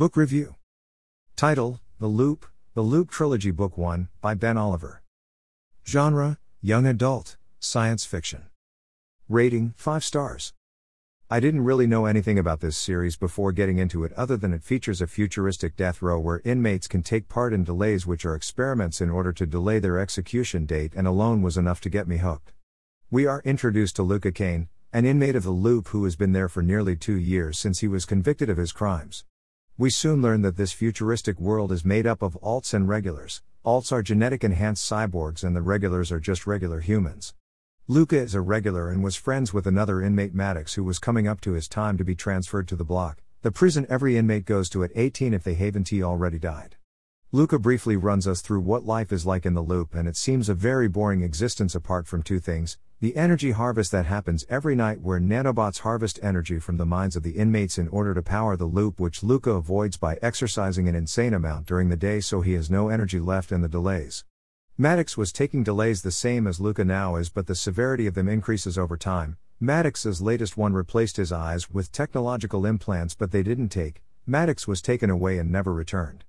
Book Review Title The Loop, The Loop Trilogy Book 1, by Ben Oliver. Genre Young Adult, Science Fiction. Rating 5 stars. I didn't really know anything about this series before getting into it other than it features a futuristic death row where inmates can take part in delays which are experiments in order to delay their execution date and alone was enough to get me hooked. We are introduced to Luka Kane, an inmate of the loop who has been there for nearly two years since he was convicted of his crimes. We soon learn that this futuristic world is made up of alts and regulars. Alts are genetic enhanced cyborgs and the regulars are just regular humans. Luka is a regular and was friends with another inmate Maddox who was coming up to his time to be transferred to the block, the prison every inmate goes to at 18 if they haven't already died. Luka briefly runs us through what life is like in the loop and it seems a very boring existence apart from two things, the energy harvest that happens every night where nanobots harvest energy from the minds of the inmates in order to power the loop which Luka avoids by exercising an insane amount during the day so he has no energy left and the delays. Maddox was taking delays the same as Luka now is, but the severity of them increases over time. Maddox's latest one replaced his eyes with technological implants, but they didn't take. Maddox was taken away and never returned.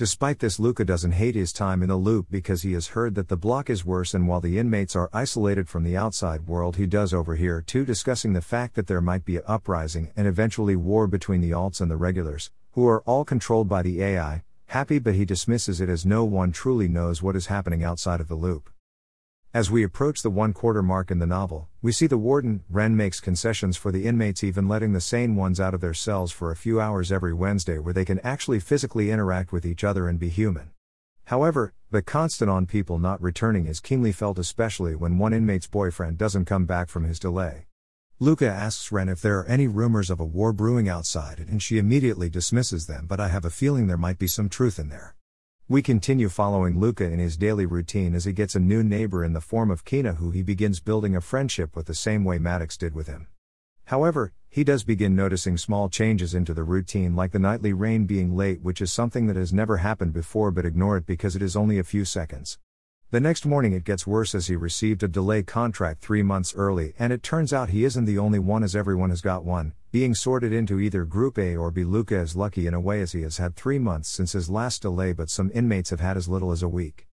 Despite this, Luka doesn't hate his time in the loop because he has heard that the block is worse, and while the inmates are isolated from the outside world, he does overhear too discussing the fact that there might be a uprising and eventually war between the alts and the regulars, who are all controlled by the AI, happy but he dismisses it as no one truly knows what is happening outside of the loop. As we approach the one quarter mark in the novel, we see the warden, Wren makes concessions for the inmates, even letting the sane ones out of their cells for a few hours every Wednesday where they can actually physically interact with each other and be human. However, the constant on people not returning is keenly felt, especially when one inmate's boyfriend doesn't come back from his delay. Luka asks Wren if there are any rumors of a war brewing outside, and she immediately dismisses them, but I have a feeling there might be some truth in there. We continue following Luka in his daily routine as he gets a new neighbor in the form of Kina, who he begins building a friendship with the same way Maddox did with him. However, he does begin noticing small changes into the routine, like the nightly rain being late, which is something that has never happened before, but ignore it because it is only a few seconds. The next morning it gets worse as he received a delay contract three months early, and it turns out he isn't the only one as everyone has got one, being sorted into either Group A or B. Luka is lucky in a way as he has had three months since his last delay, but some inmates have had as little as a week.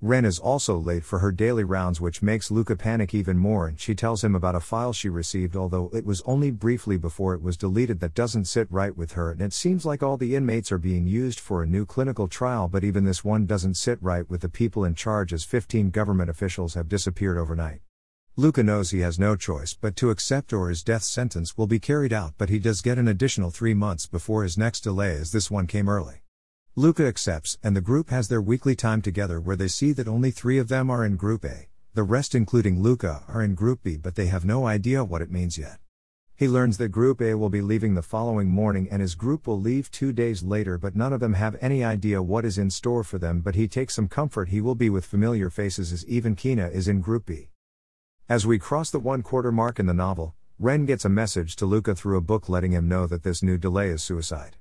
Wren is also late for her daily rounds, which makes Luka panic even more, and she tells him about a file she received, although it was only briefly before it was deleted, that doesn't sit right with her. And it seems like all the inmates are being used for a new clinical trial, but even this one doesn't sit right with the people in charge, as 15 government officials have disappeared overnight. Luka knows he has no choice but to accept, or his death sentence will be carried out, but he does get an additional three months before his next delay, as this one came early. Luka accepts, and the group has their weekly time together where they see that only three of them are in Group A. The rest, including Luka, are in Group B, but they have no idea what it means yet. He learns that Group A will be leaving the following morning and his group will leave two days later, but none of them have any idea what is in store for them. But he takes some comfort he will be with familiar faces as even Kina is in Group B. As we cross the one quarter mark in the novel, Wren gets a message to Luka through a book letting him know that this new delay is suicide.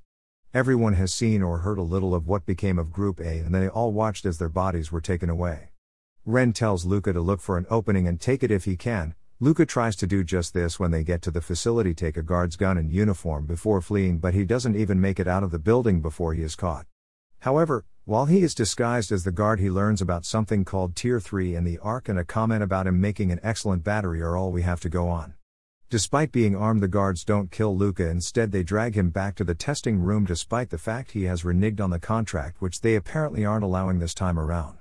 Everyone has seen or heard a little of what became of Group A, and they all watched as their bodies were taken away. Wren tells Luka to look for an opening and take it if he can. Luka tries to do just this when they get to the facility, take a guard's gun and uniform before fleeing, but he doesn't even make it out of the building before he is caught. However, while he is disguised as the guard, he learns about something called Tier 3 and the Ark, and a comment about him making an excellent battery are all we have to go on. Despite being armed, the guards don't kill Luka, instead, they drag him back to the testing room despite the fact he has reneged on the contract, which they apparently aren't allowing this time around.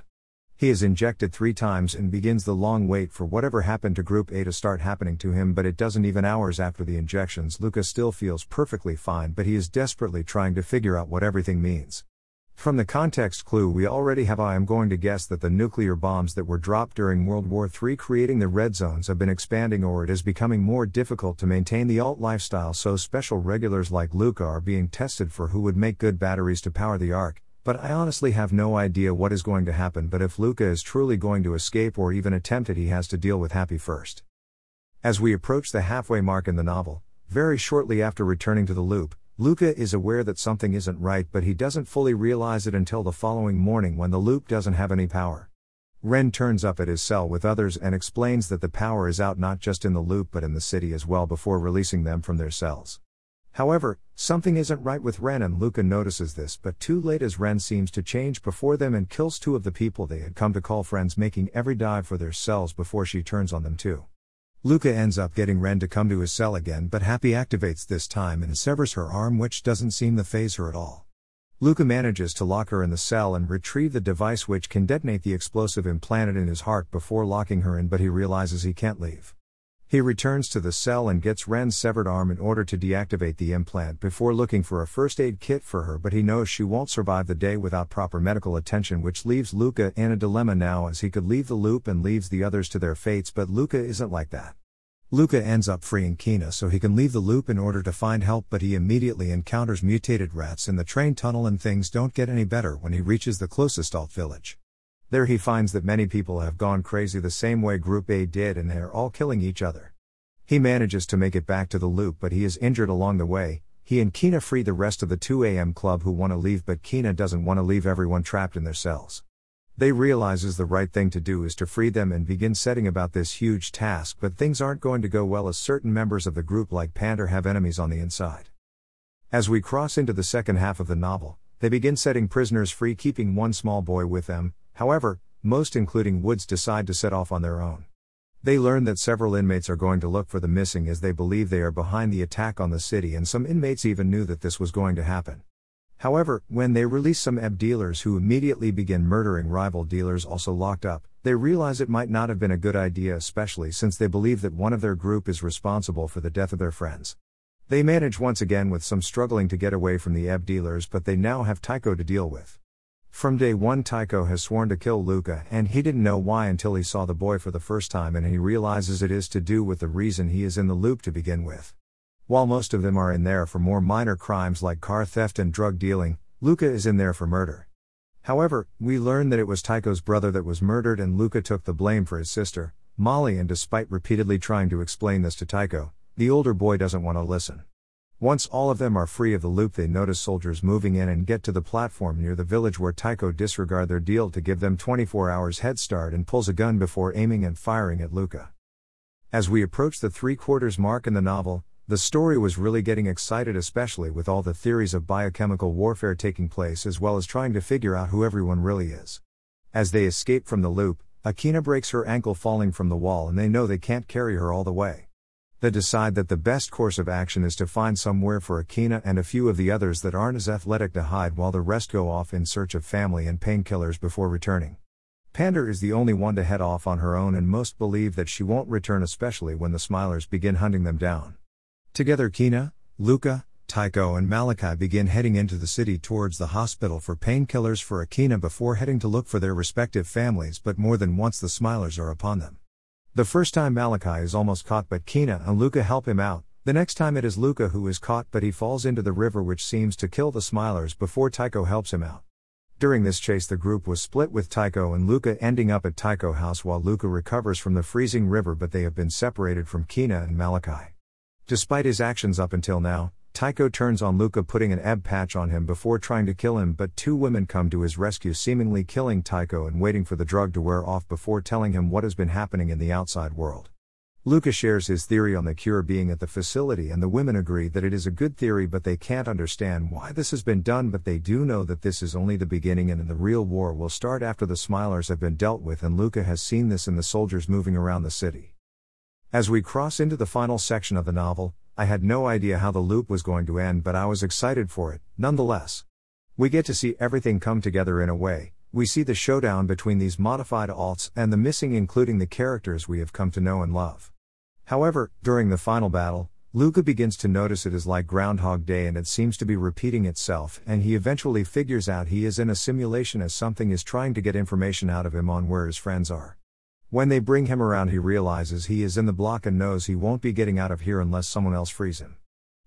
He is injected three times and begins the long wait for whatever happened to Group A to start happening to him, but it doesn't even hours after the injections. Luka still feels perfectly fine, but he is desperately trying to figure out what everything means. From the context clue we already have, I am going to guess that the nuclear bombs that were dropped during World War III creating the red zones have been expanding, or it is becoming more difficult to maintain the alt lifestyle, so special regulars like Luka are being tested for who would make good batteries to power the Ark. But I honestly have no idea what is going to happen. But if Luka is truly going to escape or even attempt it, he has to deal with Happy first. As we approach the halfway mark in the novel, very shortly after returning to the loop, Luka is aware that something isn't right, but he doesn't fully realize it until the following morning when the loop doesn't have any power. Wren turns up at his cell with others and explains that the power is out not just in the loop but in the city as well before releasing them from their cells. However, something isn't right with Wren and Luka notices this but too late as Wren seems to change before them and kills two of the people they had come to call friends making every dive for their cells before she turns on them too. Luka ends up getting Wren to come to his cell again but Happy activates this time and severs her arm which doesn't seem to phase her at all. Luka manages to lock her in the cell and retrieve the device which can detonate the explosive implanted in his heart before locking her in but he realizes he can't leave. He returns to the cell and gets Wren's severed arm in order to deactivate the implant before looking for a first aid kit for her, but he knows she won't survive the day without proper medical attention, which leaves Luka in a dilemma now as he could leave the loop and leaves the others to their fates, but Luka isn't like that. Luka ends up freeing Kina so he can leave the loop in order to find help, but he immediately encounters mutated rats in the train tunnel, and things don't get any better when he reaches the closest alt village. There he finds that many people have gone crazy the same way Group A did and they are all killing each other. He manages to make it back to the loop but he is injured along the way. He and Kina free the rest of the 2am club who want to leave but Kina doesn't want to leave everyone trapped in their cells. They realizes the right thing to do is to free them and begin setting about this huge task but things aren't going to go well as certain members of the group like Pander have enemies on the inside. As we cross into the second half of the novel, they begin setting prisoners free keeping one small boy with them, However, most including Woods decide to set off on their own. They learn that several inmates are going to look for the missing as they believe they are behind the attack on the city, and some inmates even knew that this was going to happen. However, when they release some ebb dealers who immediately begin murdering rival dealers also locked up, they realize it might not have been a good idea, especially since they believe that one of their group is responsible for the death of their friends. They manage once again with some struggling to get away from the ebb dealers, but they now have Tycho to deal with. From day one, Tycho has sworn to kill Luka, and he didn't know why until he saw the boy for the first time, and he realizes it is to do with the reason he is in the loop to begin with. While most of them are in there for more minor crimes like car theft and drug dealing, Luka is in there for murder. However, we learn that it was Tycho's brother that was murdered, and Luka took the blame for his sister, Molly, and despite repeatedly trying to explain this to Tycho, the older boy doesn't want to listen. Once all of them are free of the loop, they notice soldiers moving in and get to the platform near the village where Tycho disregard their deal to give them 24 hours head start and pulls a gun before aiming and firing at Luka. As we approach the three quarters mark in the novel, the story was really getting excited, especially with all the theories of biochemical warfare taking place, as well as trying to figure out who everyone really is. As they escape from the loop, Akina breaks her ankle falling from the wall, and they know they can't carry her all the way. They decide that the best course of action is to find somewhere for Akina and a few of the others that aren't as athletic to hide while the rest go off in search of family and painkillers before returning. Pander is the only one to head off on her own, and most believe that she won't return, especially when the Smilers begin hunting them down. Together, Kina, Luka, Tycho, and Malachi begin heading into the city towards the hospital for painkillers for Akina before heading to look for their respective families, but more than once the Smilers are upon them. The first time Malachi is almost caught, but Kina and Luka help him out. The next time it is Luka who is caught, but he falls into the river, which seems to kill the Smilers before Tycho helps him out. During this chase, the group was split with Tycho and Luka ending up at Tycho House while Luka recovers from the freezing river, but they have been separated from Kina and Malachi. Despite his actions up until now, Tycho turns on Luka putting an ebb patch on him before trying to kill him, but two women come to his rescue, seemingly killing Tycho and waiting for the drug to wear off before telling him what has been happening in the outside world. Luka shares his theory on the cure being at the facility, and the women agree that it is a good theory, but they can't understand why this has been done. But they do know that this is only the beginning, and the real war will start after the Smilers have been dealt with, and Luka has seen this in the soldiers moving around the city. As we cross into the final section of the novel, I had no idea how the loop was going to end, but I was excited for it, nonetheless. We get to see everything come together in a way, we see the showdown between these modified alts and the missing, including the characters we have come to know and love. However, during the final battle, Luka begins to notice it is like Groundhog Day and it seems to be repeating itself, and he eventually figures out he is in a simulation as something is trying to get information out of him on where his friends are. When they bring him around, he realizes he is in the block and knows he won't be getting out of here unless someone else frees him.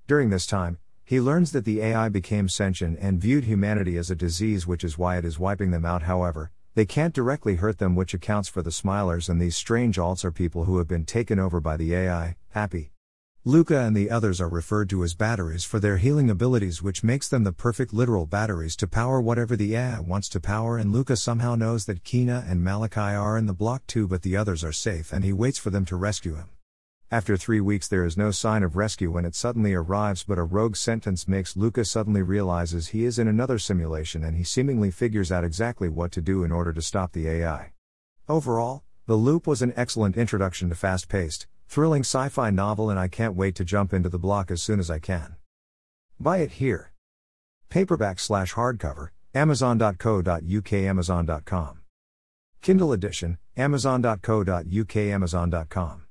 During this time, he learns that the AI became sentient and viewed humanity as a disease, which is why it is wiping them out. However, they can't directly hurt them, which accounts for the smilers, and these strange alts are people who have been taken over by the AI, happy. Luka and the others are referred to as batteries for their healing abilities, which makes them the perfect literal batteries to power whatever the AI wants to power. And Luka somehow knows that Kina and Malachi are in the block too, but the others are safe and he waits for them to rescue him. After three weeks, there is no sign of rescue when it suddenly arrives, but a rogue sentence makes Luka suddenly realizes he is in another simulation and he seemingly figures out exactly what to do in order to stop the AI. Overall, The Loop was an excellent introduction to fast paced, thrilling sci fi novel, and I can't wait to jump into the block as soon as I can. Buy it here. Paperback slash hardcover, Amazon.co.uk, Amazon.com. Kindle edition, Amazon.co.uk, Amazon.com.